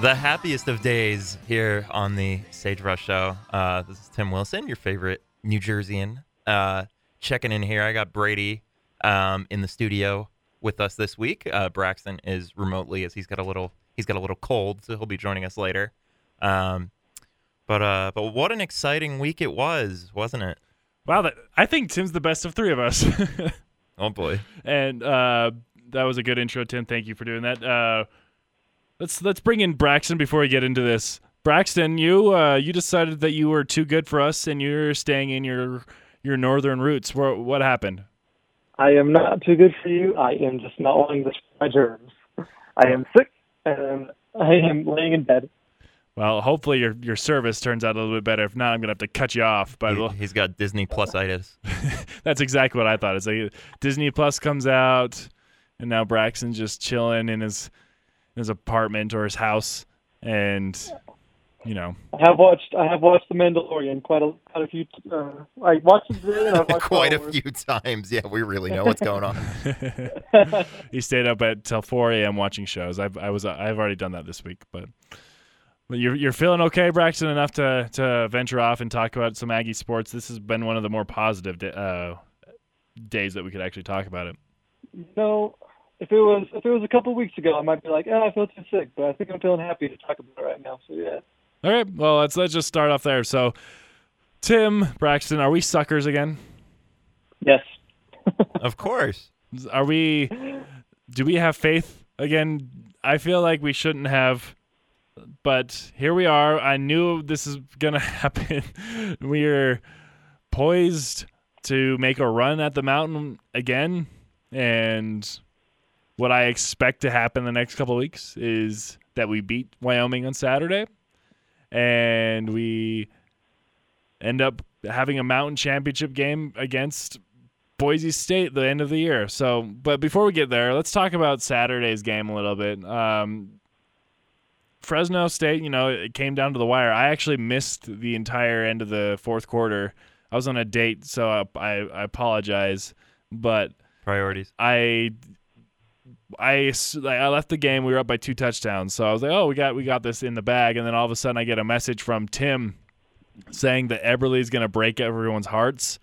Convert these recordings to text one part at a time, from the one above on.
The happiest of days here on the Sagebrush Show. Uh, this is Tim Wilson, your favorite New Jerseyan. Uh, checking in here. I got Brady um, in the studio with us this week. Uh, Braxton is remotely as he's got a little he's got a little cold, so he'll be joining us later. Um, but uh, but what an exciting week it was, wasn't it? Wow, that, I think Tim's the best of three of us. Oh boy. and uh, that was a good intro, Tim. Thank you for doing that. Let's let's bring in Braxton before we get into this. Braxton, you uh, you decided that you were too good for us, and you're staying in your your northern roots. What what happened? I am not too good for you. I am just not wanting to spread germs. I am sick and I am laying in bed. Well, hopefully your your service turns out a little bit better. If not, I'm gonna have to cut you off. But he, he's got Disney Plus itis. that's exactly what I thought. It's like Disney Plus comes out, and now Braxton's just chilling in his his apartment or his house, and you know, I have watched I have watched The Mandalorian quite a quite a few. Uh, I watched it and I watched Quite a few times. Yeah, we really know what's going on. he stayed up at till 4 a.m. watching shows. I've I was I've already done that this week, but. But you're you're feeling okay, Braxton, enough to to venture off and talk about some Aggie sports. This has been one of the more positive uh, days that we could actually talk about it. No, if it was if it was a couple of weeks ago, I might be like, oh, I feel too sick, but I think I'm feeling happy to talk about it right now. So yeah. All right. Well, let's let's just start off there. So, Tim Braxton, are we suckers again? Yes. Of course. Are we? Do we have faith again? I feel like we shouldn't have, but here we are. I knew this is gonna happen. We're poised to make a run at the mountain again, and what I expect to happen the next couple of weeks is that we beat Wyoming on Saturday, and we end up having a mountain championship game against Boise State the end of the year. So, but before we get there, let's talk about Saturday's game a little bit. Um, Fresno State, you know, it came down to the wire. I actually missed the entire end of the fourth quarter. I was on a date, so I, I, I apologize, but Priorities. I I like, I left the game. We were up by two touchdowns, so I was like, "Oh, we got we got this in the bag." And then all of a sudden, I get a message from Tim saying that Eberle is going to break everyone's hearts,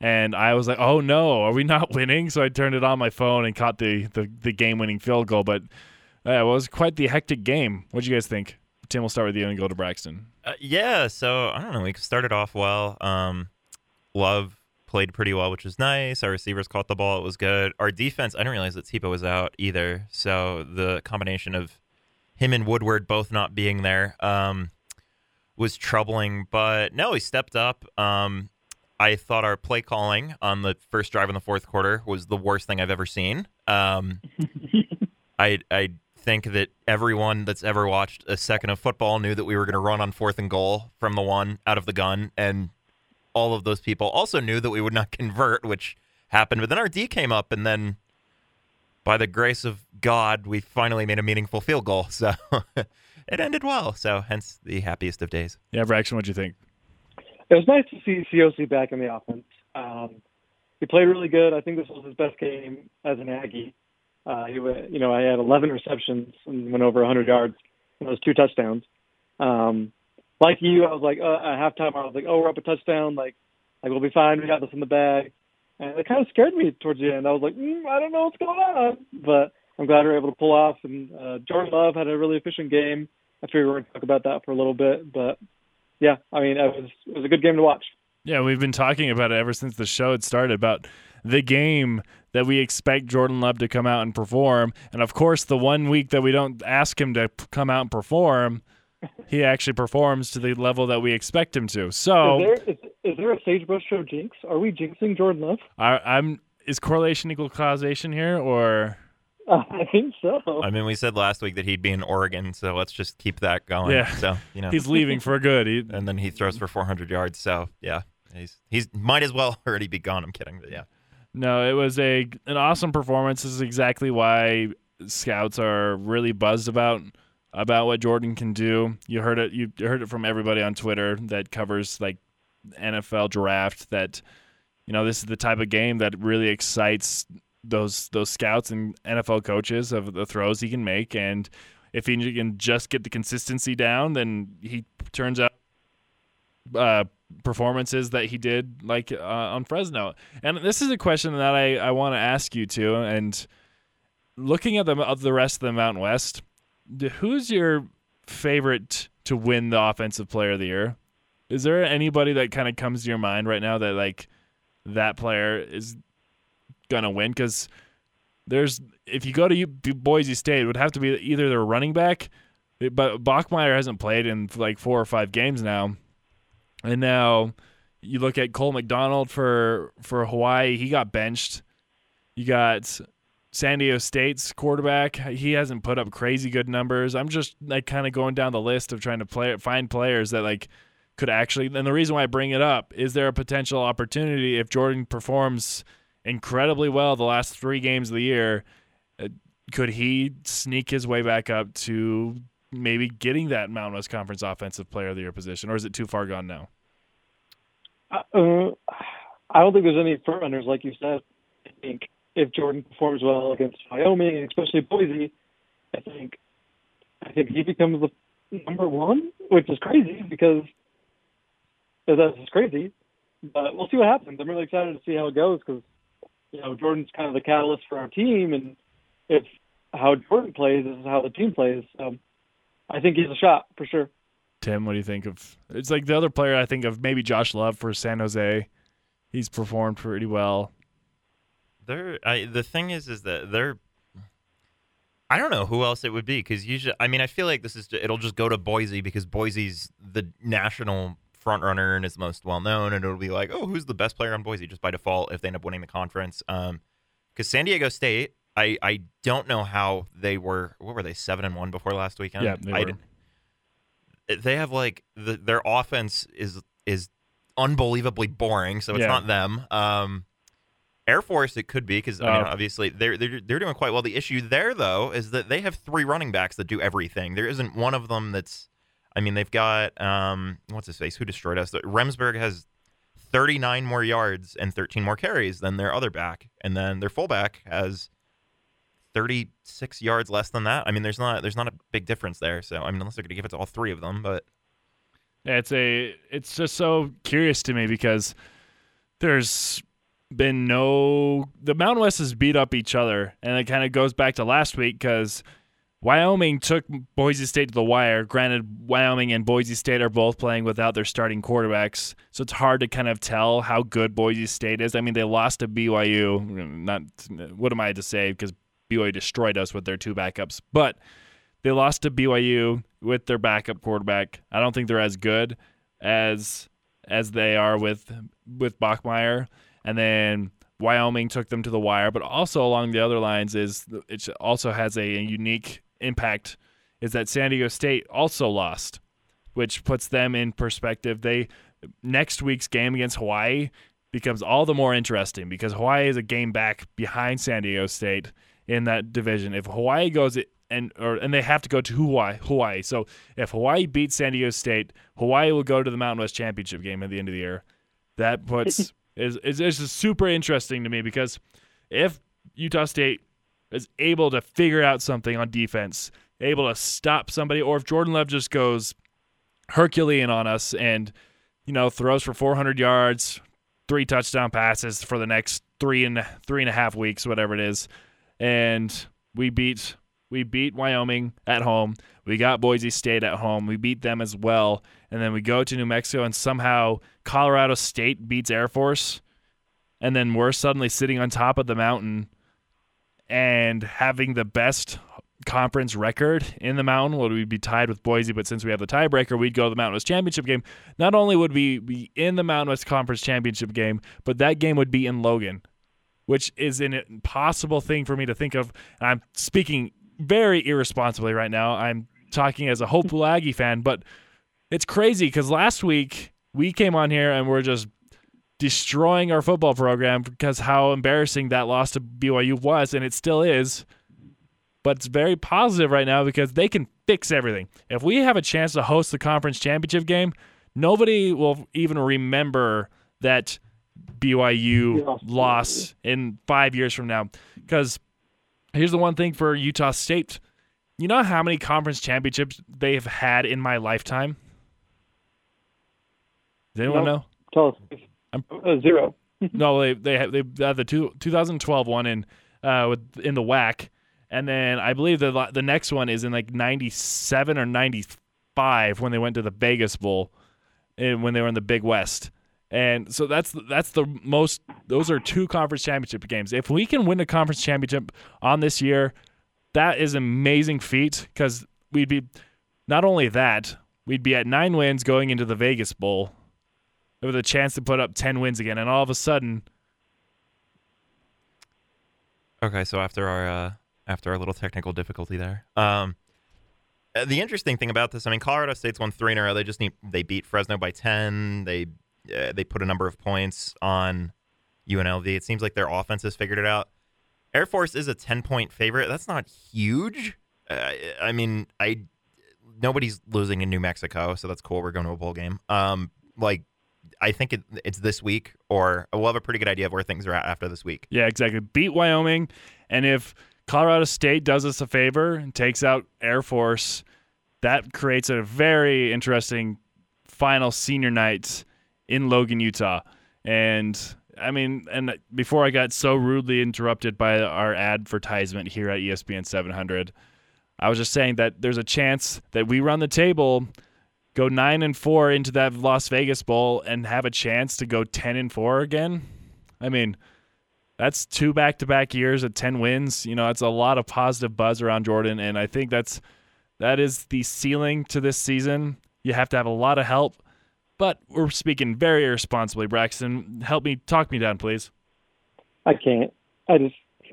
and I was like, "Oh no, are we not winning?" So I turned it on my phone and caught the the, the game winning field goal. But uh, it was quite the hectic game. What do you guys think? Tim, we'll start with you and go to Braxton. Uh, yeah, so I don't know. We started off well. Um, Love played pretty well, which was nice. Our receivers caught the ball; it was good. Our defense, I didn't realize that Tipa was out either. So the combination of him and Woodward both not being there um, was troubling. But no, he stepped up. Um, I thought our play calling on the first drive in the fourth quarter was the worst thing I've ever seen. Um, I I think that everyone that's ever watched a second of football knew that we were going to run on fourth and goal from the one out of the gun, and all of those people also knew that we would not convert, which happened. But then our D came up, and then by the grace of God, we finally made a meaningful field goal. So it ended well. So hence the happiest of days. Yeah, Braxton, what'd you think? It was nice to see Siaosi back in the offense. Um, he played really good. I think this was his best game as an Aggie. Uh, he, you know, I had 11 receptions and went over 100 yards and those two touchdowns. Um, like you, I was like uh, at halftime, I was like, oh, we're up a touchdown, like, like we'll be fine. We got this in the bag, and it kind of scared me towards the end. I was like, mm, I don't know what's going on, but I'm glad we were able to pull off. And uh, Jordan Love had a really efficient game. I figured we are going to talk about that for a little bit, but yeah, I mean, it was it was a good game to watch. Yeah, we've been talking about it ever since the show had started about the game that we expect Jordan Love to come out and perform. And of course, the one week that we don't ask him to come out and perform, he actually performs to the level that we expect him to. So Is there is, is there a sagebrush show jinx? Are we jinxing Jordan Love? I, I'm is correlation equal causation here, or Uh, I think so. I mean, we said last week that he'd be in Oregon, so let's just keep that going. Yeah. So you know, he's leaving for good? He, and then he throws for 400 yards. So yeah, he's he's might as well already be gone. I'm kidding, but yeah. No, it was a an awesome performance. This is exactly why scouts are really buzzed about about what Jordan can do. You heard it. You heard it from everybody on Twitter that covers like NFL draft. That you know this is the type of game that really excites those those scouts and NFL coaches of the throws he can make. And if he can just get the consistency down, then he turns out uh, performances that he did like uh, on Fresno. And this is a question that I, I want to ask you too. And looking at the of the rest of the Mountain West, who's your favorite to win the Offensive Player of the Year? Is there anybody that kind of comes to your mind right now that like that player is gonna win? Because there's if you go to Boise State, it would have to be either their running back, but Bachmeier hasn't played in like four or five games now. And now you look at Cole McDonald for for Hawaii, he got benched. You got San Diego State's quarterback. He hasn't put up crazy good numbers. I'm just like kind of going down the list of trying to play find players that like could actually and the reason why I bring it up is there a potential opportunity if Jordan performs incredibly well the last 3 games of the year uh, could he sneak his way back up to maybe getting that Mountain West Conference Offensive Player of the Year position, or is it too far gone now? Uh, I don't think there's any front runners, like you said. I think if Jordan performs well against Wyoming, and especially Boise, I think I think he becomes the number one, which is crazy because uh, that's just crazy. But we'll see what happens. I'm really excited to see how it goes because you know Jordan's kind of the catalyst for our team, and if how Jordan plays is how the team plays. So I think he's a shot for sure. Tim, what do you think of? It's like the other player I think of maybe Josh Love for San Jose. He's performed pretty well. They're I, the thing is is that they're I don't know who else it would be because usually I mean I feel like this is it'll just go to Boise because Boise's the national front runner and is most well known and it'll be like oh who's the best player on Boise just by default if they end up winning the conference um because San Diego State I I don't know how they were what were they seven and one before last weekend Yeah, they I were. they have like the, their offense is is unbelievably boring so it's Yeah. not them um Air Force, it could be because I mean, Oh. obviously they're they're they're doing quite well. The issue there, though, is that they have three running backs that do everything. There isn't one of them that's. I mean, they've got um, what's his face? Who destroyed us? Remsberg has 39 more yards and 13 more carries than their other back, and then their fullback has 36 yards less than that. I mean, there's not there's not a big difference there. So I mean, unless they're going to give it to all three of them, but Yeah, it's a it's just so curious to me because there's been no the Mountain West has beat up each other, and it kind of goes back to last week because Wyoming took Boise State to the wire. Granted, Wyoming and Boise State are both playing without their starting quarterbacks, so it's hard to kind of tell how good Boise State is. I mean, they lost to BYU. Not what am I to say because BYU destroyed us with their two backups, but they lost to BYU with their backup quarterback. I don't think they're as good as as they are with with Bachmeier. And then Wyoming took them to the wire, but also along the other lines is it also has a unique impact is that San Diego State also lost, which puts them in perspective. They next week's game against Hawaii becomes all the more interesting because Hawaii is a game back behind San Diego State in that division. If Hawaii goes and or and they have to go to Hawaii, Hawaii. So if Hawaii beats San Diego State, Hawaii will go to the Mountain West Championship game at the end of the year. That puts is is, is super interesting to me because if Utah State is able to figure out something on defense, able to stop somebody, or if Jordan Love just goes Herculean on us and you know throws for 400 yards, three touchdown passes for the next three and three and a half weeks, whatever it is, and we beat we beat Wyoming at home. We got Boise State at home. We beat them as well. And then we go to New Mexico and somehow Colorado State beats Air Force. And then we're suddenly sitting on top of the mountain and having the best conference record in the mountain. Well, we'd be tied with Boise? But since we have the tiebreaker, we'd go to the Mountain West Championship game. Not only would we be in the Mountain West Conference Championship game, but that game would be in Logan, which is an impossible thing for me to think of. I'm speaking very irresponsibly right now. I'm talking as a hopeful Aggie fan, but it's crazy because last week we came on here and we're just destroying our football program because how embarrassing that loss to BYU was, and it still is. But it's very positive right now because they can fix everything. If we have a chance to host the conference championship game, nobody will even remember that BYU loss in five years from now. Because here's the one thing for Utah State. You know how many conference championships they've had in my lifetime? Does anyone No. know? Tell us. I'm- Uh, zero. no, they they have, they had the two, 2012 one in uh with in the WAC, and then I believe the the next one is in like 97 or 95 when they went to the Vegas Bowl, and when they were in the Big West. And so that's that's the most. Those are two conference championship games. If we can win a conference championship on this year, that is amazing feat because we'd be not only that we'd be at nine wins going into the Vegas Bowl with a chance to put up 10 wins again and all of a sudden Okay, so after our uh, after our little technical difficulty there, um, uh, the interesting thing about this, I mean, Colorado State's won three in a row. They just need they beat Fresno by ten. They uh, they put a number of points on UNLV. It seems like their offense has figured it out. Air Force is a ten point favorite. That's not huge. Uh, I mean, I nobody's losing in New Mexico, so that's cool. We're going to a bowl game. Um, like I think it, it's this week, or we'll have a pretty good idea of where things are at after this week. yeah exactly beat wyoming and if colorado state does us a favor and takes out air force that creates a very interesting final senior night in logan utah and i mean and before i got so rudely interrupted by our advertisement here at espn 700 i was just saying that there's a chance that we run the table go nine and four into that Las Vegas Bowl and have a chance to go ten and four again. I mean, that's two back to back years at ten wins. You know, that's a lot of positive buzz around Jordan, and I think that's that is the ceiling to this season. You have to have a lot of help, but we're speaking very irresponsibly. Braxton, help me talk me down, please. I can't. I just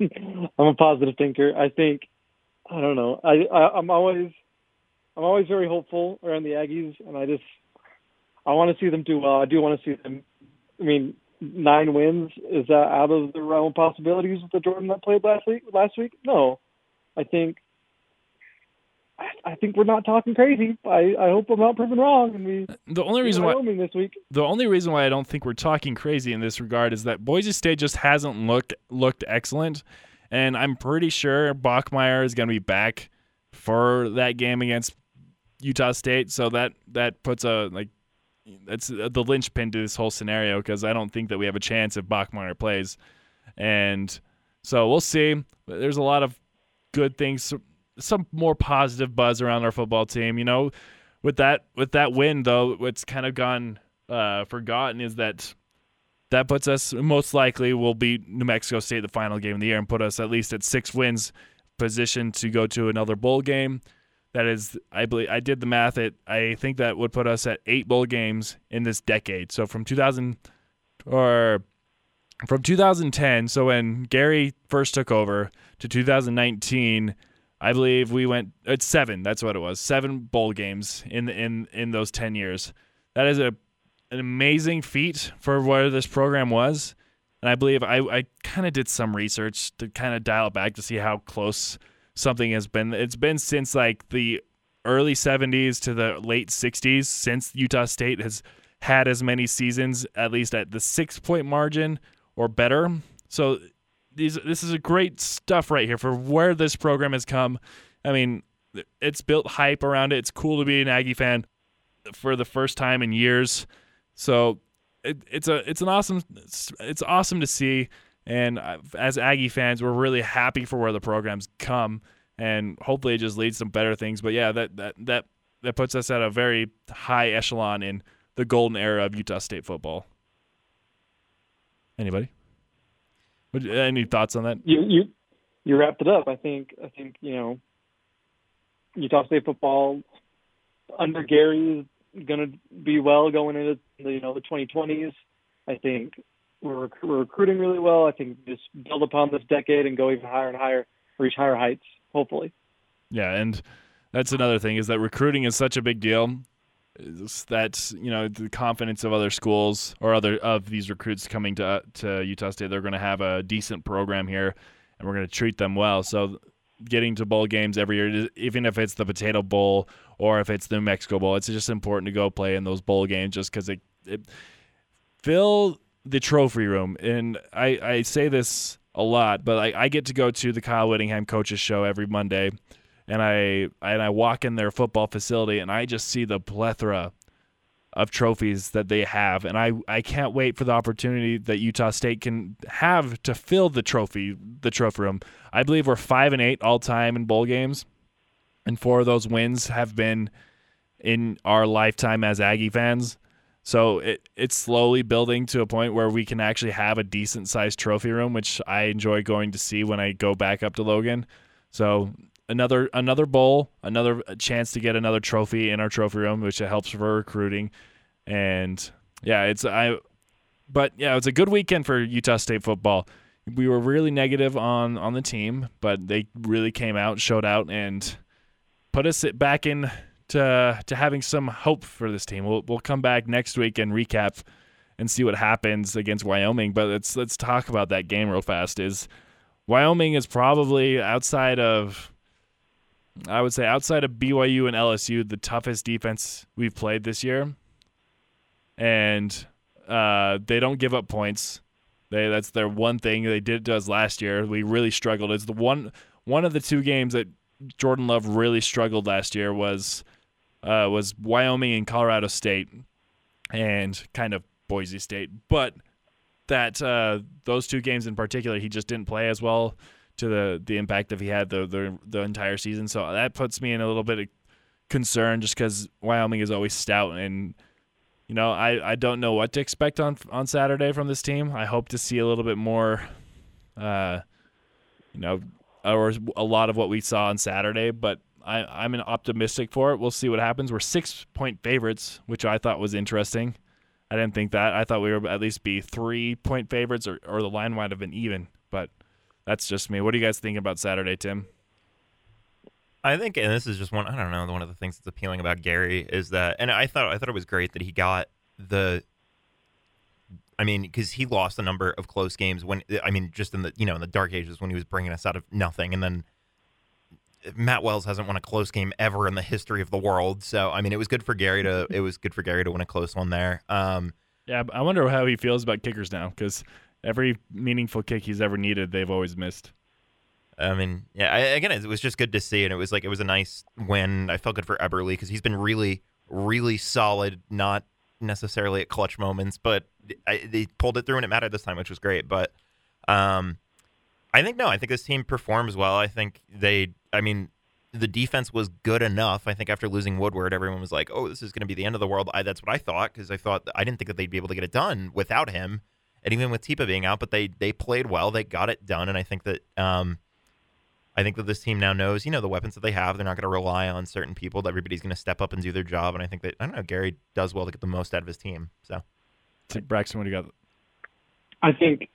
I'm a positive thinker. I think I don't know. I, I I'm always I'm always very hopeful around the Aggies, and I just I want to see them do well. I do want to see them. I mean, nine wins is that out of the realm of possibilities with the Jordan that played last week? Last week, no. I think I, I think we're not talking crazy. I I hope I'm not proven wrong, and we The only reason why Wyoming this week. the only reason why I don't think we're talking crazy in this regard is that Boise State just hasn't looked looked excellent, and I'm pretty sure Bachmeier is going to be back for that game against Utah State. So that that puts a like that's the linchpin to this whole scenario because I don't think that we have a chance if Bachmeier plays, and so we'll see. There's a lot of good things, some more positive buzz around our football team. You know, with that with that win though, what's kind of gone uh, forgotten is that that puts us most likely will beat New Mexico State the final game of the year and put us at least at six wins, position to go to another bowl game. That is, I believe I did the math. It I think that would put us at eight bowl games in this decade. So from 2000 or from 2010, so when Gary first took over to 2019, I believe we went it's seven. That's what it was. Seven bowl games in in in those 10 years. That is a an amazing feat for where this program was. And I believe I, I kind of did some research to kind of dial it back to see how close something has been. It's been since like the early 70s to the late 60s since Utah State has had as many seasons, at least at the six point margin or better. So these this is a great stuff right here for where this program has come. I mean, it's built hype around it. It's cool to be an Aggie fan for the first time in years. So it, it's a it's an awesome it's, it's awesome to see. And as Aggie fans, we're really happy for where the program's come, and hopefully it just leads to better things. But yeah, that that that that puts us at a very high echelon in the golden era of Utah State football. Anybody? Any thoughts on that? You you you wrapped it up. I think I think you know Utah State football under Gary is going to be well going into the you know the 2020s. I think we're, we're recruiting really well. I think just build upon this decade and go even higher and higher, reach higher heights. Hopefully. Yeah, and that's another thing is that recruiting is such a big deal. That you know the confidence of other schools or other of these recruits coming to uh, to Utah State, they're going to have a decent program here, and we're going to treat them well. So getting to bowl games every year, even if it's the Potato Bowl or if it's the New Mexico Bowl. It's just important to go play in those bowl games just because it, it fill the trophy room. And I, I say this a lot, but I, I get to go to the Kyle Whittingham coaches show every Monday, and I and I walk in their football facility and I just see the plethora of trophies that they have and I, I can't wait for the opportunity that Utah State can have to fill the trophy the trophy room. I believe we're 5 and 8 all time in bowl games and four of those wins have been in our lifetime as Aggie fans. So it it's slowly building to a point where we can actually have a decent sized trophy room, which I enjoy going to see when I go back up to Logan. So another another bowl, another uh, chance to get another trophy in our trophy room, which helps for recruiting. And yeah, it's I but yeah, it's a good weekend for Utah State football. We were really negative on on the team, but they really came out, showed out and put us back in to to having some hope for this team. We'll we'll come back next week and recap and see what happens against Wyoming. But let's let's talk about that game real fast. Is Wyoming is probably outside of I would say outside of BYU and LSU the toughest defense we've played this year, and uh, they don't give up points. They that's their one thing they did to us last year. We really struggled. It's the one one of the two games that Jordan Love really struggled last year was uh, was Wyoming and Colorado State, and kind of Boise State. But that uh, those two games in particular, he just didn't play as well to the the impact that he had the the, the entire season. So that puts me in a little bit of concern, just because Wyoming is always stout and. You know, I, I don't know what to expect on on Saturday from this team. I hope to see a little bit more, uh, you know, or a lot of what we saw on Saturday, but I, I'm an optimistic for it. We'll see what happens. We're six point favorites, which I thought was interesting. I didn't think that. I thought we were at least be three point favorites, or, or the line might have been even. That's just me. What are you guys thinking about Saturday, Tim? I think, and this is just one. I don't know. One of the things that's appealing about Gary is that, and I thought I thought it was great that he got the I mean, because he lost a number of close games when I mean, just in the you know in the dark ages when he was bringing us out of nothing, and then Matt Wells hasn't won a close game ever in the history of the world. So I mean, it was good for Gary to it was good for Gary to win a close one there. Um, yeah, I wonder how he feels about kickers now because every meaningful kick he's ever needed, they've always missed. I mean, yeah, I, again, it was just good to see, and it was like it was a nice win. I felt good for Eberle because he's been really, really solid. Not necessarily at clutch moments, but I, they pulled it through and it mattered this time, which was great. But um, I think no, I think this team performs well. I think they, I mean, the defense was good enough. I think after losing Woodward, everyone was like, "Oh, this is going to be the end of the world." I, that's what I thought because I thought I didn't think that they'd be able to get it done without him, and even with Tipa being out. But they they played well. They got it done, and I think that um, I think that this team now knows, you know, the weapons that they have. They're not going to rely on certain people. That everybody's going to step up and do their job. And I think that I don't know, Gary does well to get the most out of his team. So, Braxton, what do you got? I think.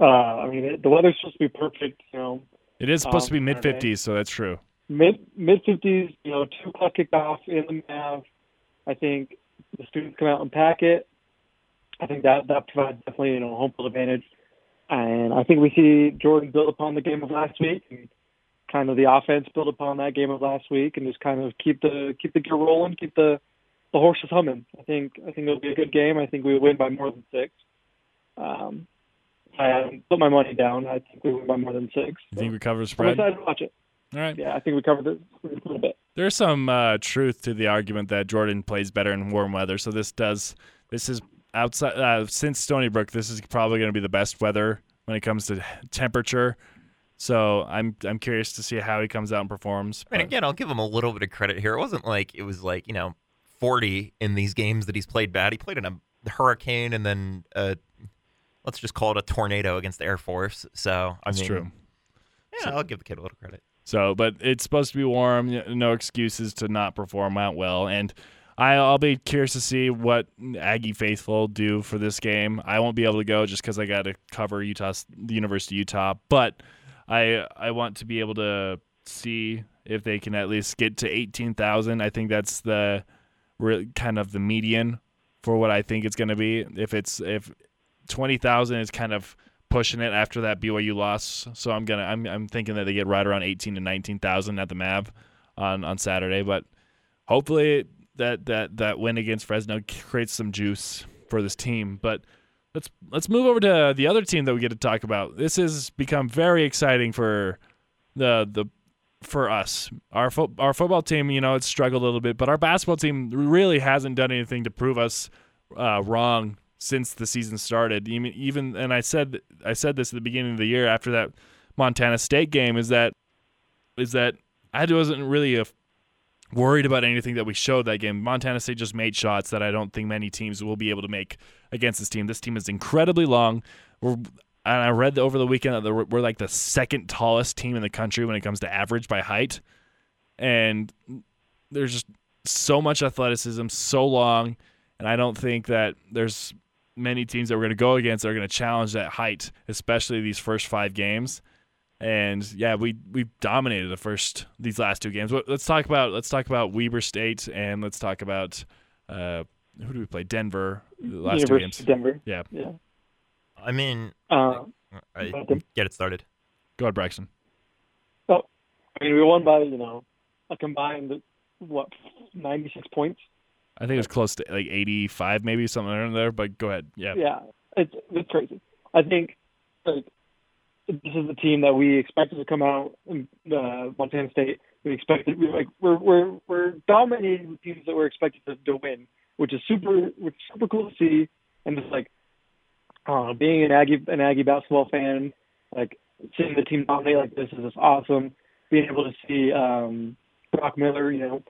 Uh, I mean, the weather's supposed to be perfect. You know, it is supposed um, to be mid fifties, so that's true. Mid mid fifties. You know, two o'clock kickoff in the Mav. I think the students come out and pack it. I think that that provides definitely you know a home field advantage, and I think we see Jordan build upon the game of last week. And, kind of the offense build upon that game of last week and just kind of keep the keep the gear rolling, keep the the horse is humming. I think I think it'll be a good game. I think we win by more than six. Um, I put my money down. I think we win by more than six. You think we cover the spread? I'm excited to watch it. All right. Yeah, I think we covered it a little bit. There's some uh, truth to the argument that Jordan plays better in warm weather. So this does this is outside uh, since Stony Brook. This is probably going to be the best weather when it comes to temperature. So I'm I'm curious to see how he comes out and performs. I mean, but- again, I'll give him a little bit of credit here. It wasn't like it was like you know 40 in these games that he's played bad. He played in a hurricane and then uh, let's just call it a tornado against the Air Force. So I That's mean, true. Yeah, I'll give the kid a little credit. So, but it's supposed to be warm. No excuses to not perform out well. And I, I'll be curious to see what Aggie faithful do for this game. I won't be able to go just because I got to cover Utah, the University of Utah. But I, I want to be able to see if they can at least get to eighteen thousand. I think that's the kind of the median for what I think it's going to be. If it's if twenty thousand is kind of pushing it after that BYU loss. So I'm gonna I'm I'm thinking that they get right around eighteen to nineteen thousand at the Mav on on Saturday. But hopefully that that that win against Fresno creates some juice for this team. But let's let's move over to the other team that we get to talk about. This has become very exciting for the the for us. Our fo- our football team, you know, it's struggled a little bit, but our basketball team really hasn't done anything to prove us uh, wrong since the season started. Even even and I said I said this at the beginning of the year after that Montana State game is that is that I wasn't really a, worried about anything that we showed that game. Montana State just made shots that I don't think many teams will be able to make against this team. This team is incredibly long. We're and I read over the weekend that we're, we're like the second tallest team in the country when it comes to average by height, and there's just so much athleticism, so long, and I don't think that there's many teams that we're going to go against that are going to challenge that height, especially these first five games. And yeah, we we dominated the first these last two games. Let's talk about let's talk about Weber State and let's talk about uh, who do we play? Denver. The last two games. Denver. Yeah, Yeah. I mean, Uh, I, welcome. get it started. go ahead, Braxton. Oh, I mean, we won by you know a combined what ninety six points. I think it was close to like 85, maybe something around there. But go ahead. Yeah. Yeah, it's it's crazy. I think like this is the team that we expected to come out in uh, Montana State. We expected we like we're we're we're dominating the teams that we're expected to, to win, which is super which is super cool to see. And just like uh, being an Aggie an Aggie basketball fan, like seeing the team dominate like this is just awesome. Being able to see um, Brock Miller, you know,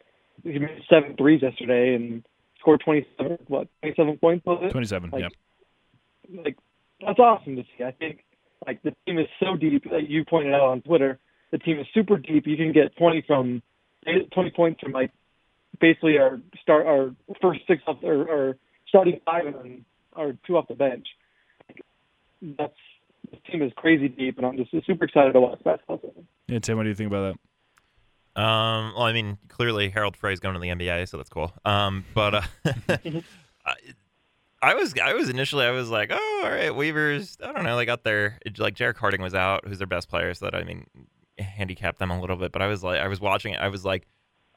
he made seven threes yesterday and scored twenty seven what twenty seven points it? 27. Like, yeah. like that's awesome to see. I think like the team is so deep. Like you pointed out on Twitter, the team is super deep. You can get twenty from twenty points from like basically our start our first six off or, or starting five and then our two off the bench. Like, that's this team is crazy deep, and I'm just super excited to watch basketball. Yeah, Tim, what do you think about that? Um, well, I mean, clearly Harold Frey's going to the NBA, so that's cool. Um, but uh, I, was, I was initially, I was like, oh, all right, Weavers. I don't know, they got their like Jerrick Harding was out, who's their best player, so that I mean, handicapped them a little bit. But I was like, I was watching it, I was like,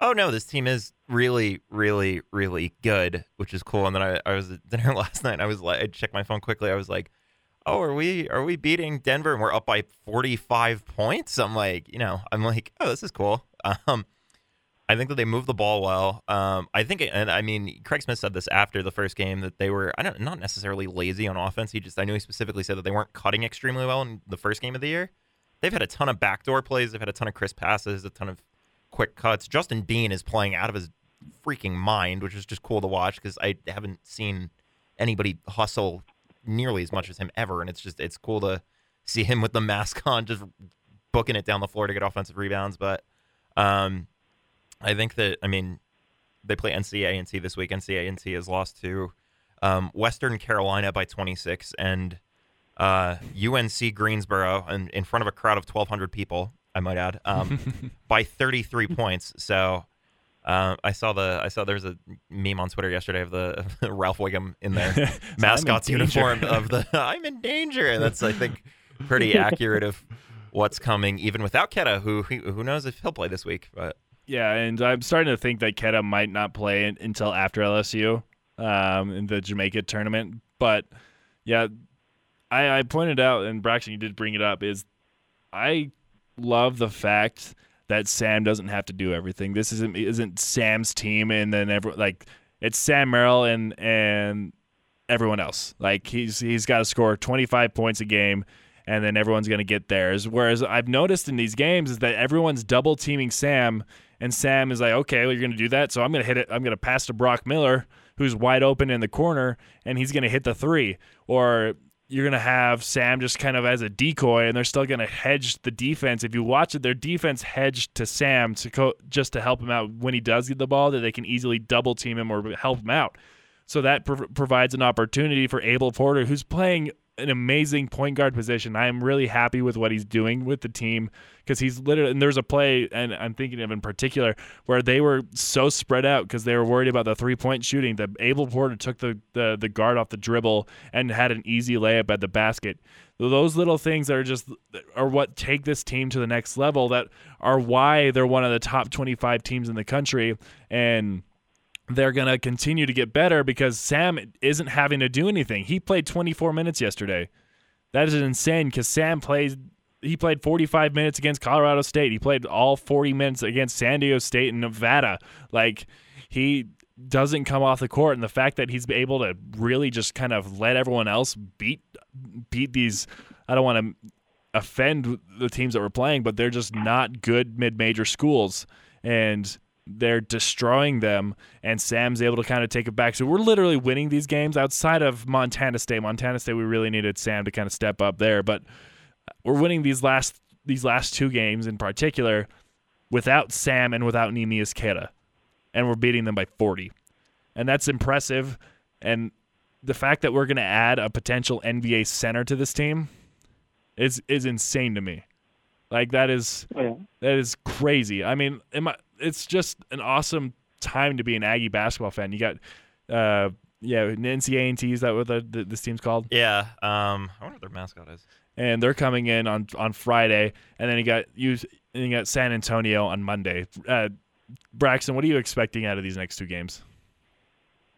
oh no, this team is really, really, really good, which is cool. And then I, I was at dinner last night. I was like, I checked my phone quickly. I was like, oh, are we are we beating Denver and we're up by 45 points? I'm like, you know, I'm like, oh, this is cool. Um, I think that they move the ball well. Um, I think, and I mean, Craig Smith said this after the first game that they were, I don't, not necessarily lazy on offense. He just, I know he specifically said that they weren't cutting extremely well in the first game of the year. They've had a ton of backdoor plays. They've had a ton of crisp passes, a ton of quick cuts. Justin Bean is playing out of his freaking mind, which is just cool to watch because I haven't seen anybody hustle nearly as much as him ever, and it's just it's cool to see him with the mask on, just booking it down the floor to get offensive rebounds. But um, I think that I mean they play NCAA this week. NCAA has lost to um, Western Carolina by 26 and uh, UNC Greensboro in, in front of a crowd of 1,200 people. I might add um, by 33 points. So. Uh, I saw the I saw there's a meme on Twitter yesterday of the, Ralph Wiggum in the mascot's danger. uniform of the I'm in danger, and that's I think pretty accurate of what's coming, even without Queta, who who knows if he'll play this week. But Yeah, and I'm starting to think that Queta might not play until after LSU um, in the Jamaica tournament. But yeah, I, I pointed out, and Braxton, you did bring it up, is I love the fact that Sam doesn't have to do everything. This isn't isn't Sam's team, and then every like it's Sam Merrill and and everyone else. Like he's he's got to score 25 points a game and then everyone's going to get theirs. Whereas I've noticed in these games is that everyone's double teaming Sam and Sam is like, "Okay, well you're going to do that, so I'm going to hit it. I'm going to pass to Brock Miller who's wide open in the corner and he's going to hit the 3." Or you're going to have Sam just kind of as a decoy and they're still going to hedge the defense. If you watch it, their defense hedged to Sam to co- just to help him out when he does get the ball that they can easily double team him or help him out. So that prov- provides an opportunity for Abel Porter, who's playing an amazing point guard position. I am really happy with what he's doing with the team because he's literally. And there's a play, and I'm thinking of in particular, where they were so spread out because they were worried about the three point shooting that Abel Porter took the, the the guard off the dribble and had an easy layup at the basket. Those little things that are just are what take this team to the next level. That are why they're one of the top 25 teams in the country and they're going to continue to get better because Sam isn't having to do anything. He played 24 minutes yesterday. That is insane because Sam plays. He played 45 minutes against Colorado State. He played all 40 minutes against San Diego State and Nevada. Like he doesn't come off the court, and the fact that he's able to really just kind of let everyone else beat beat these. I don't want to offend the teams that we're playing, but they're just not good mid-major schools, and they're destroying them and Sam's able to kind of take it back. So we're literally winning these games outside of Montana State. Montana State we really needed Sam to kind of step up there, but uh, we're winning these last these last two games in particular without Sam and without Neemias Queta. And we're beating them by 40. And that's impressive and the fact that we're going to add a potential NBA center to this team is is insane to me. Like that is Oh, yeah. that is crazy. I mean, am I, it's just an awesome time to be an Aggie basketball fan. You got, uh, yeah, NCAA is that what the, the, this team's called? Yeah. Um, I wonder what their mascot is. And they're coming in on on Friday, and then you got you, and you got San Antonio on Monday. Uh, Braxton, what are you expecting out of these next two games?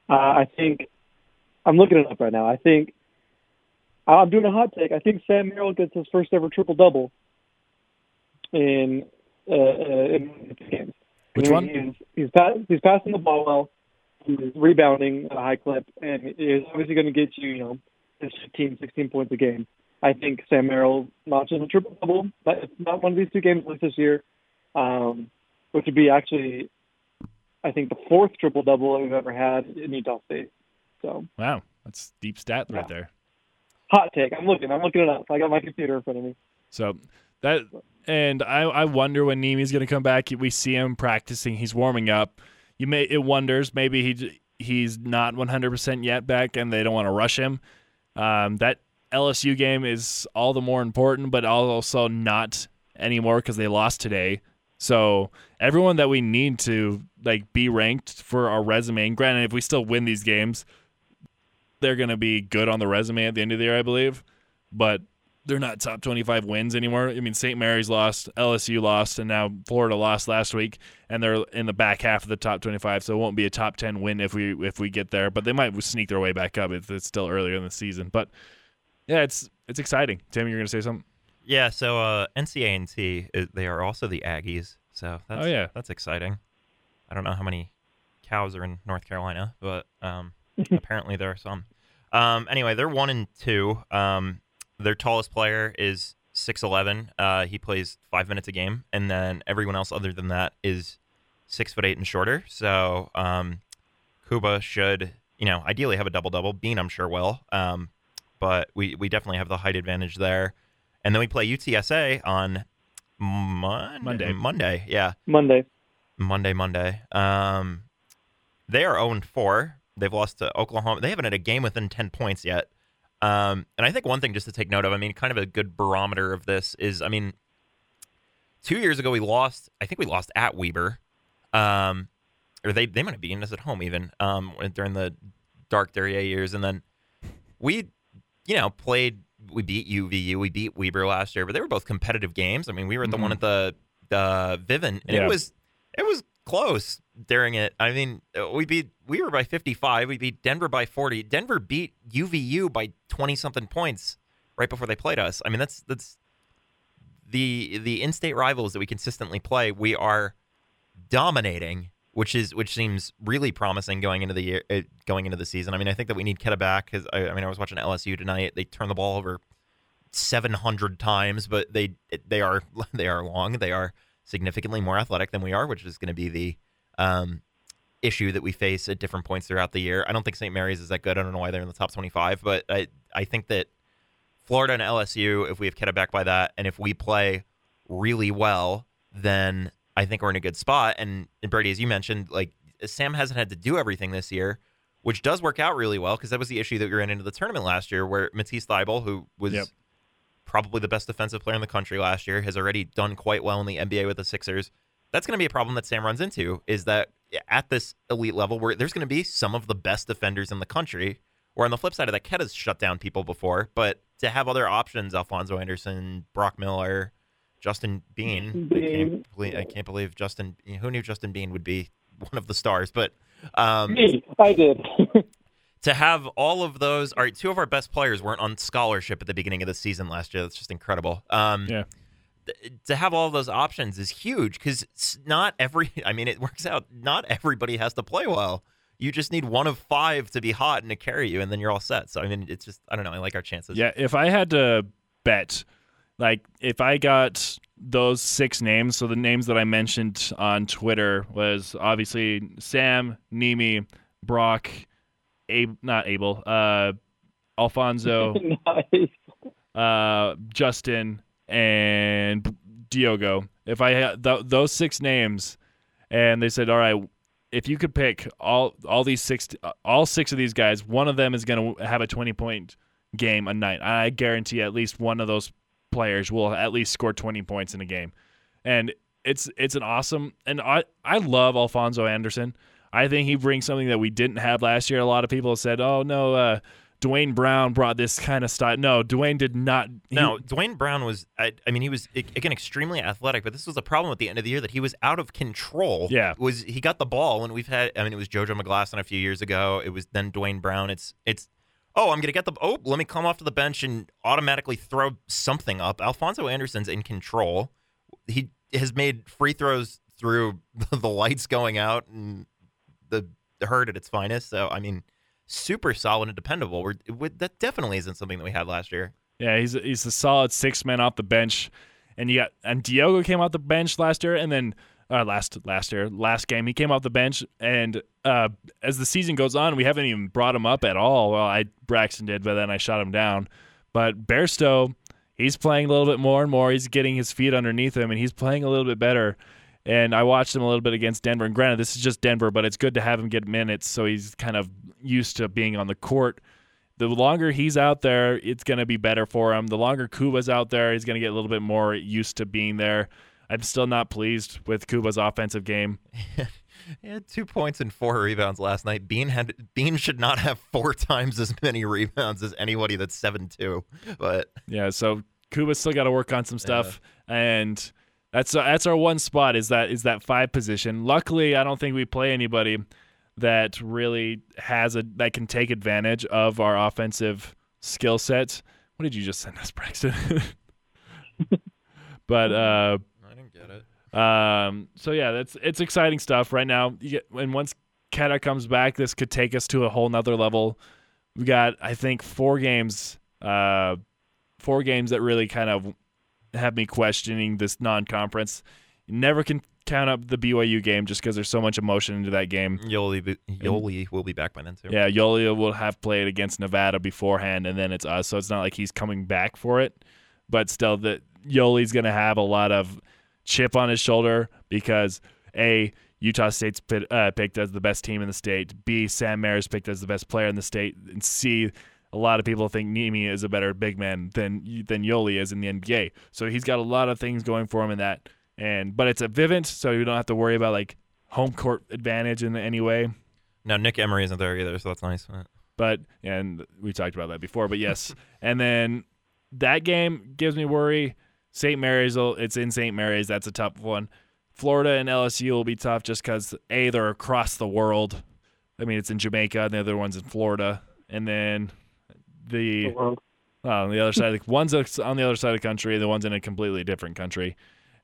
Uh, I think I'm looking it up right now. I think I'm doing a hot take. I think Sam Merrill gets his first ever triple double in uh, uh, in the games. Which one? He's he's, pass, he's passing the ball well. He's rebounding at a high clip, and he's obviously going to get you, you know, 15, 16 points a game. I think Sam Merrill notches a triple double. But it's not one of these two games like this year, um, which would be actually, I think, the fourth triple double we've ever had in Utah State. So Wow, that's deep stat right Yeah. there. hot take. I'm looking. I'm looking it up. I got my computer in front of me. So that and I I wonder when Nemi's going to come back. We see him practicing. He's warming up. You may it wonders maybe he he's not 100% yet back and they don't want to rush him. Um, that LSU game is all the more important, but also not anymore because they lost today. So everyone that we need to like be ranked for our resume. And granted, if we still win these games, they're going to be good on the resume at the end of the year, I believe. But they're not top 25 wins anymore. I mean, St. Mary's lost, LSU lost, and now Florida lost last week, and they're in the back half of the top 25. So it won't be a top 10 win if we if we get there, but they might sneak their way back up if it's still earlier in the season. But yeah, it's it's exciting. Tim, you're gonna say something? Yeah. So uh, NCAA, is- they are also the Aggies. So that's, Oh, yeah. that's exciting. I don't know how many cows are in North Carolina, but um, apparently there are some. Um, anyway, they're one and two. Um, their tallest player is six eleven. Uh, he plays five minutes a game, and then everyone else other than that is six foot eight and shorter. So um, Kuba should, you know, ideally have a double double. Bean, I'm sure will. Um, but we we definitely have the height advantage there. And then we play UTSA on Mon- Monday. Monday, yeah. Monday. Monday, Monday. Um, they are 0 4. They've lost to Oklahoma. They haven't had a game within 10 points yet. Um, and I think one thing just to take note of, I mean, kind of a good barometer of this is, I mean, two years ago we lost, I think we lost at Weber. Um, or they, they might have beaten us at home even um, during the dark Duryea years. And then we, you know, played, we beat UVU, we beat Weber last year, but they were both competitive games. I mean, we were at the one at the, the Vivint, and Yeah. it was, It was close during it. I mean, uh, we beat we were by 55. We beat Denver by 40. Denver beat UVU by 20 something points right before they played us. I mean, that's that's the the in-state rivals that we consistently play. We are dominating, which is which seems really promising going into the year, uh, going into the season. I mean, I think that we need Queta back because I, I mean, I was watching LSU tonight. They turn the ball over 700 times, but they they are they are long. They are significantly more athletic than we are, which is going to be the um, issue that we face at different points throughout the year. I don't think St. Mary's is that good. I don't know why they're in the top 25, but I I think that Florida and LSU, if we have Queta back by that, and if we play really well, then I think we're in a good spot. And, and Brady, as you mentioned, like Sam hasn't had to do everything this year, which does work out really well because that was the issue that we ran into the tournament last year, where Matisse Thybulle, who was Yep. probably the best defensive player in the country last year, has already done quite well in the NBA with the Sixers. That's going to be a problem that Sam runs into. Is that at this elite level, where there's going to be some of the best defenders in the country. Or on the flip side of that, Queta's shut down people before, but to have other options, Alphonso Anderson, Brock Miller, Justin Bean. I can't believe, I can't believe Justin. Who knew Justin Bean would be one of the stars? But um, Me, I did. to have all of those, all right, two of our best players weren't on scholarship at the beginning of the season last year. That's just incredible. Um, Yeah. Th- To have all those options is huge because not every. I mean, it works out. Not everybody has to play well. You just need one of five to be hot and to carry you, and then you're all set. So I mean, it's just I don't know. I like our chances. Yeah, if I had to bet, like if I got those six names, so the names that I mentioned on Twitter was obviously Sam, Nemi, Brock, Ab- not Abel, uh, Alphonso, nice. uh, Justin, and Diogo. If I had th- those six names, and they said, "All right, if you could pick all all these six, all six of these guys, one of them is going to have a twenty point game a night. I guarantee at least one of those players will at least score twenty points in a game, and it's it's an awesome. And I I love Alphonso Anderson. I think he brings something that we didn't have last year. A lot of people said, "Oh no." uh Dwayne Brown brought this kind of style. No, Dwayne did not. he- No, Dwayne Brown was. I, I mean, he was again extremely athletic, but this was a problem at the end of the year that he was out of control. Yeah. was he got the ball, and we've had. I mean, it was JoJo McGlasson a few years ago. It was then Dwayne Brown. It's it's. Oh, I'm gonna get the. Oh, let me come off to the bench and automatically throw something up. Alphonso Anderson's in control. He has made free throws through the lights going out and the herd at its finest. So I mean, super solid and dependable. We're, it, that definitely isn't something that we had last year. Yeah, he's he's a solid six man off the bench, and you got and Diogo came off the bench last year, and then uh, last last year last game he came off the bench, and uh, as the season goes on, we haven't even brought him up at all. Well, I Braxton did, but then I shot him down. But Bairstow, he's playing a little bit more and more. He's getting his feet underneath him, and he's playing a little bit better. And I watched him a little bit against Denver. And granted, this is just Denver, but it's good to have him get minutes so he's kind of used to being on the court the longer he's out there, it's going to be better for him. The longer Kuba's out there, he's going to get a little bit more used to being there. I'm still not pleased with Kuba's offensive game. He had two points and four rebounds last night. Bean had Bean should not have four times as many rebounds as anybody that's seven two. But Yeah, so Kuba's still got to work on some stuff, and that's that's our one spot is that is that five position. Luckily, I don't think we play anybody that really has a that can take advantage of our offensive skill sets. What did you just send us, Braxton? but uh, I didn't get it. Um, so yeah, that's it's exciting stuff right now. You get, and once Queta comes back, this could take us to a whole nother level. We got, I think, four games, uh, four games that really kind of have me questioning this non-conference. You never can count up the BYU game just because there's so much emotion into that game. Yoeli Yoeli will be back by then too. Yeah, Yoeli will have played against Nevada beforehand, and then it's us. So it's not like he's coming back for it, but still, that Yoeli's going to have a lot of chip on his shoulder because a Utah State's pit, uh, picked as the best team in the state. B Sam Merrill's picked as the best player in the state, and C a lot of people think Nemi is a better big man than than Yoeli is in the NBA. So he's got a lot of things going for him in that. And but it's a Vivint, so you don't have to worry about like home court advantage in any way. Now Nick Emery isn't there either, so that's nice. But and we talked about that before, but yes. and then that game gives me worry. St. Mary's, it's in St. Mary's. That's a tough one. Florida and LSU will be tough just because a they're across the world. I mean, it's in Jamaica, and the other one's in Florida, and then the uh, on the other side, of the, one's on the other side of the country, the one's in a completely different country,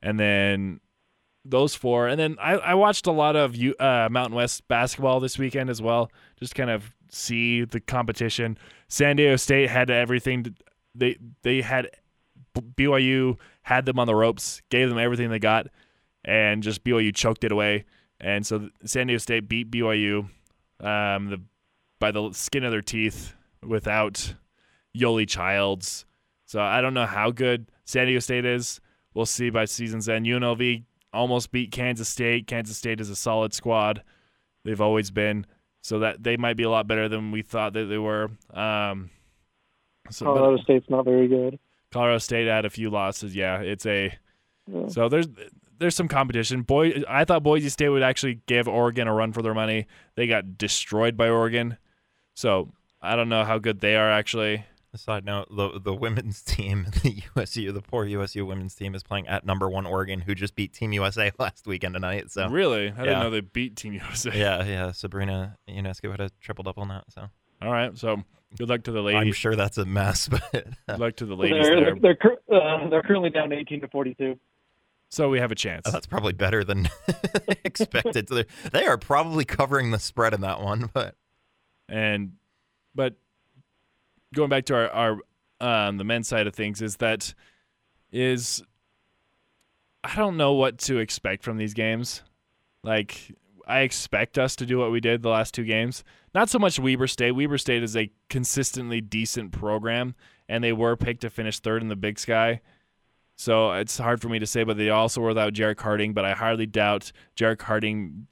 and then those four, and then I, I watched a lot of U, uh, Mountain West basketball this weekend as well, just kind of see the competition. San Diego State had everything. To, they they had BYU had them on the ropes, gave them everything they got, and just BYU choked it away. And so San Diego State beat BYU um, the by the skin of their teeth without Yoeli Childs. So I don't know how good San Diego State is. We'll see by season's end. UNLV almost beat Kansas State. Kansas State is a solid squad. They've always been. So that they might be a lot better than we thought that they were. Um, so, but- Colorado State's not very good. Colorado State had a few losses. Yeah, it's a Yeah. so there's there's some competition. Boy, I thought Boise State would actually give Oregon a run for their money. They got destroyed by Oregon, so I don't know how good they are actually. A side note: the the women's team, the USU, the poor USU women's team, is playing at number one Oregon, who just beat Team USA last weekend tonight. So Really, I didn't know they beat Team USA. yeah, yeah. Sabrina Ionescu had a triple double on that. So All right, so good luck to the ladies. I'm sure that's a mess, but Good luck to the ladies They're there. they're they're, uh, they're currently down 18 to 42. So we have a chance. that's probably better than expected. So they're- they are probably covering the spread in that one, but and but going back to our our um, the men's side of things is that is I don't know what to expect from these games. Like I expect us to do what we did the last two games. Not so much Weber State. Weber State is a consistently decent program, and they were picked to finish third in the Big Sky. So it's hard for me to say, but they also were without Jerrick Harding. But I hardly doubt Jerrick Harding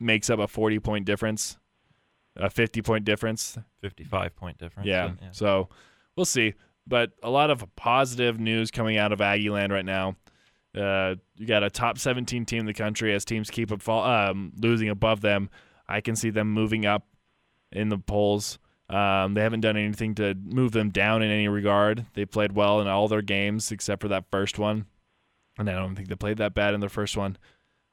makes up a 40 point difference, a 50 point difference. 55 point difference. Yeah. and- So we'll see. But a lot of positive news coming out of Aggie land right now. Uh, you got a top 17 team in the country. As teams keep fall, um, losing above them, I can see them moving up in the polls. Um, they haven't done anything to move them down in any regard. They played well in all their games except for that first one, and I don't think they played that bad in their first one.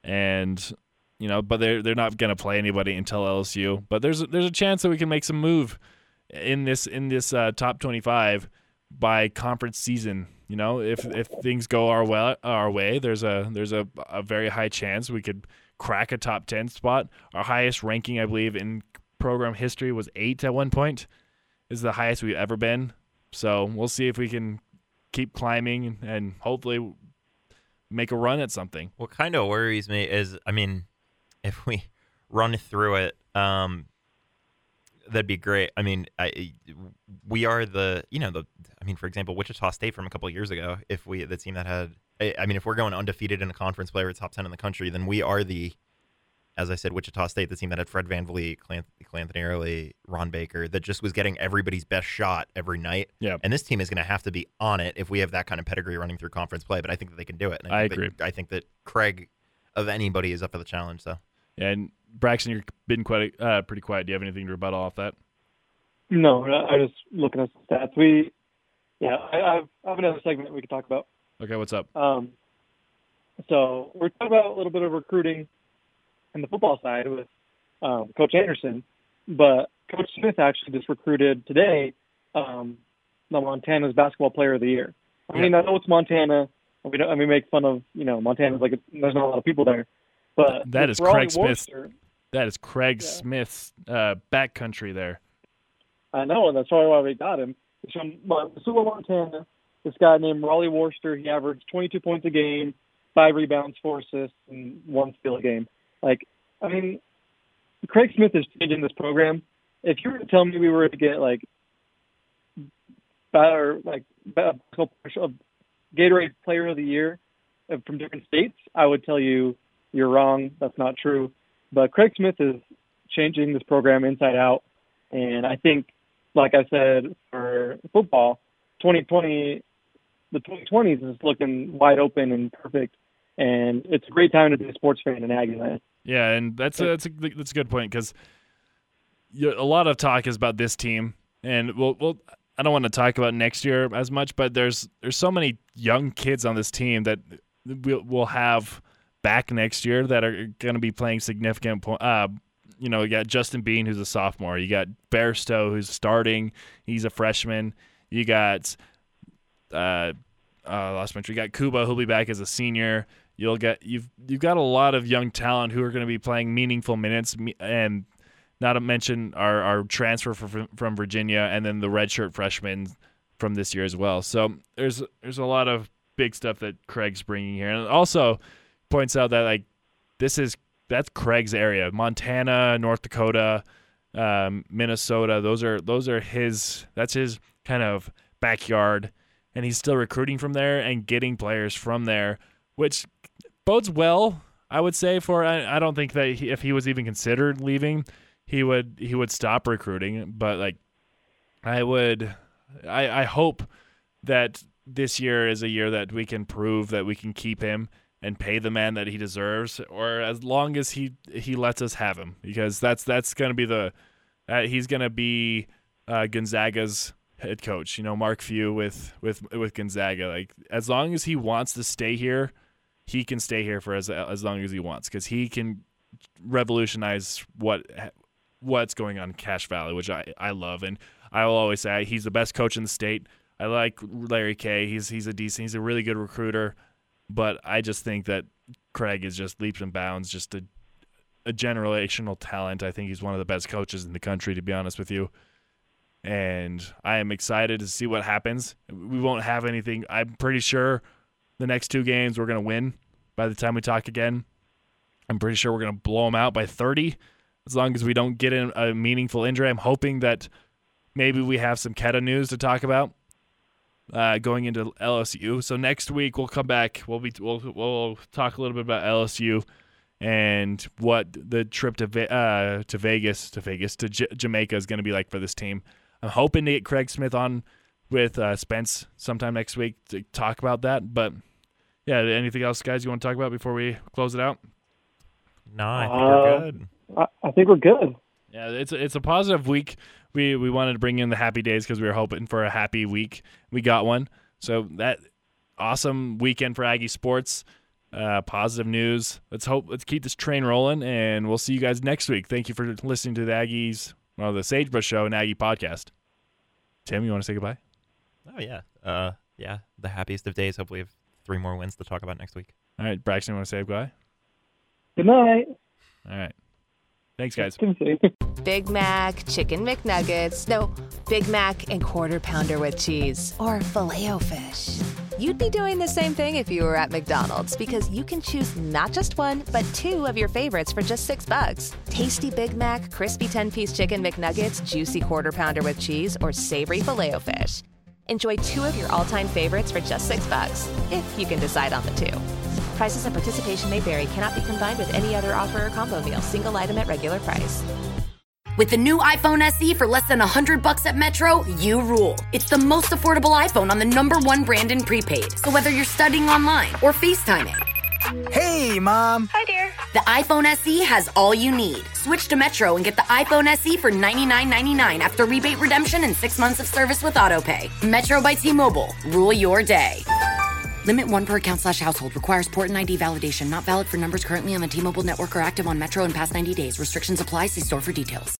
And you know, but they're they're not to play anybody until LSU. But there's a, there's a chance that we can make some move in this in this uh, top 25 by conference season. You know, if if things go our well our way, there's a there's a, a very high chance we could crack a top 10 spot. Our highest ranking, I believe, in program history was eight at one point. Is the highest we've ever been. So we'll see if we can keep climbing and hopefully make a run at something. What kind of worries me is, I mean, if we run through it, um, that'd be great. I mean, I, we are the, you know, the, I mean, for example, Wichita State from a couple of years ago. If we, the team that had, I, I mean, if we're going undefeated in a conference play or top ten in the country, then we are the, as I said, Wichita State, the team that had Fred VanVleet, Clanth- Cleanthony Early, Ron Baker, that just was getting everybody's best shot every night. Yeah. And this team is going to have to be on it if we have that kind of pedigree running through conference play. But I think that they can do it. And I think that- agree. I think that Craig, of anybody, is up for the challenge. So And Braxton, you've been quite uh, pretty quiet. Do you have anything to rebuttal off that? No, I just looking at the stats. We, yeah, I, I've, I have another segment we could talk about. Okay, what's up? Um, so we're talking about a little bit of recruiting in the football side with um, Coach Anderson, but Coach Smith actually just recruited today um, the Montana's basketball player of the year. I mean, I know it's Montana. and We don't, I mean, make fun of you know Montana's like there's not a lot of people there, but That is Craig Smith. That is Craig Yeah. Smith's uh, backcountry there. I know, and that's probably why we got him. He's from Missoula, Montana. This guy named Rollie Worster. He averaged 22 points a game, five rebounds, four assists, and one steal a game. Like, I mean, Craig Smith is changing this program. If you were to tell me we were to get like better, like of Gatorade Player of the Year from different states, I would tell you you're wrong. That's not true. But Craig Smith is changing this program inside out, and I think like I said, for football, 2020, the 2020s is looking wide open and perfect, and it's a great time to be a sports fan in Aggie land. Yeah, and that's a, that's a that's a good point because a lot of talk is about this team, and we'll, we'll I don't want to talk about next year as much, but there's there's so many young kids on this team that we'll, we'll have back next year that are going to be playing significant. Po- uh, you know, you got Justin Bean, who's a sophomore. You got Bairstow, who's starting. He's a freshman. You got uh, uh, lost my. You got Kuba, who'll be back as a senior. You'll get you've you've got a lot of young talent who are going to be playing meaningful minutes, and not to mention our our transfer from from Virginia, and then the redshirt freshman from this year as well. So there's there's a lot of big stuff that Craig's bringing here, and also points out that like this is that's Craig's area, Montana, North Dakota, um, Minnesota. Those are those are his. That's his kind of backyard, and he's still recruiting from there and getting players from there, which bodes well. I would say for I, I don't think that he, if he was even considered leaving, he would he would stop recruiting. But like, I would, I I hope that this year is a year that we can prove that we can keep him and pay the man that he deserves, or as long as he he lets us have him, because that's that's going to be the uh, he's going to be uh, Gonzaga's head coach. You know, Mark Few with with with Gonzaga. Like as long as he wants to stay here, he can stay here for as as long as he wants, because he can revolutionize what what's going on in Cache Valley, which I I love, and I will always say he's the best coach in the state. I like Larry K. He's he's a decent, he's a really good recruiter, but I just think that Craig is just leaps and bounds, just a a generational talent. I think he's one of the best coaches in the country, to be honest with you. And I am excited to see what happens. We won't have anything. I'm pretty sure the next two games we're going to win by the time we talk again. I'm pretty sure we're going to blow them out by 30 as long as we don't get in a meaningful injury. I'm hoping that maybe we have some Queta news to talk about uh, going into LSU. So next week we'll come back. We'll be we'll we'll talk a little bit about LSU and what the trip to Ve- uh, to Vegas to Vegas to J- Jamaica is going to be like for this team. I'm hoping to get Craig Smith on with uh, Spence sometime next week to talk about that. But yeah, anything else, guys, you want to talk about before we close it out? No, I think Uh, we're good. I, I think we're good. Yeah, it's a, it's a positive week. We we wanted to bring in the happy days because we were hoping for a happy week. We got one. So that awesome weekend for Aggie sports. Uh, positive news. Let's hope. Let's keep this train rolling, and we'll see you guys next week. Thank you for listening to the Aggies, well, the Sagebrush Show and Aggie podcast. Tim, you want to say goodbye? Oh yeah, uh, yeah. The happiest of days. Hopefully, we have three more wins to talk about next week. All right, Braxton, you want to say goodbye? Good night. All right. Thanks, guys. Big Mac, Chicken McNuggets, no, Big Mac and Quarter Pounder with cheese, or filet o fish. You'd be doing the same thing if you were at McDonald's because you can choose not just one, but two of your favorites for just six bucks. Tasty Big Mac, crispy 10 piece chicken McNuggets, juicy Quarter Pounder with cheese, or savory filet o fish. Enjoy two of your all time favorites for just six bucks, if you can decide on the two. Prices and participation may vary, cannot be combined with any other offer or combo meal, single item at regular price. With the new iPhone SE for less than 100 bucks at Metro, you rule. It's the most affordable iPhone on the number one brand in prepaid. So whether you're studying online or FaceTiming, Hey, Mom. Hi, dear. The iPhone SE has all you need. Switch to Metro and get the iPhone SE for $99.99 after rebate redemption and six months of service with AutoPay. Metro by T-Mobile. Rule your day. Limit one per account slash household. Requires port and ID validation. Not valid for numbers currently on the T-Mobile network or active on Metro in past 90 days. Restrictions apply. See store for details.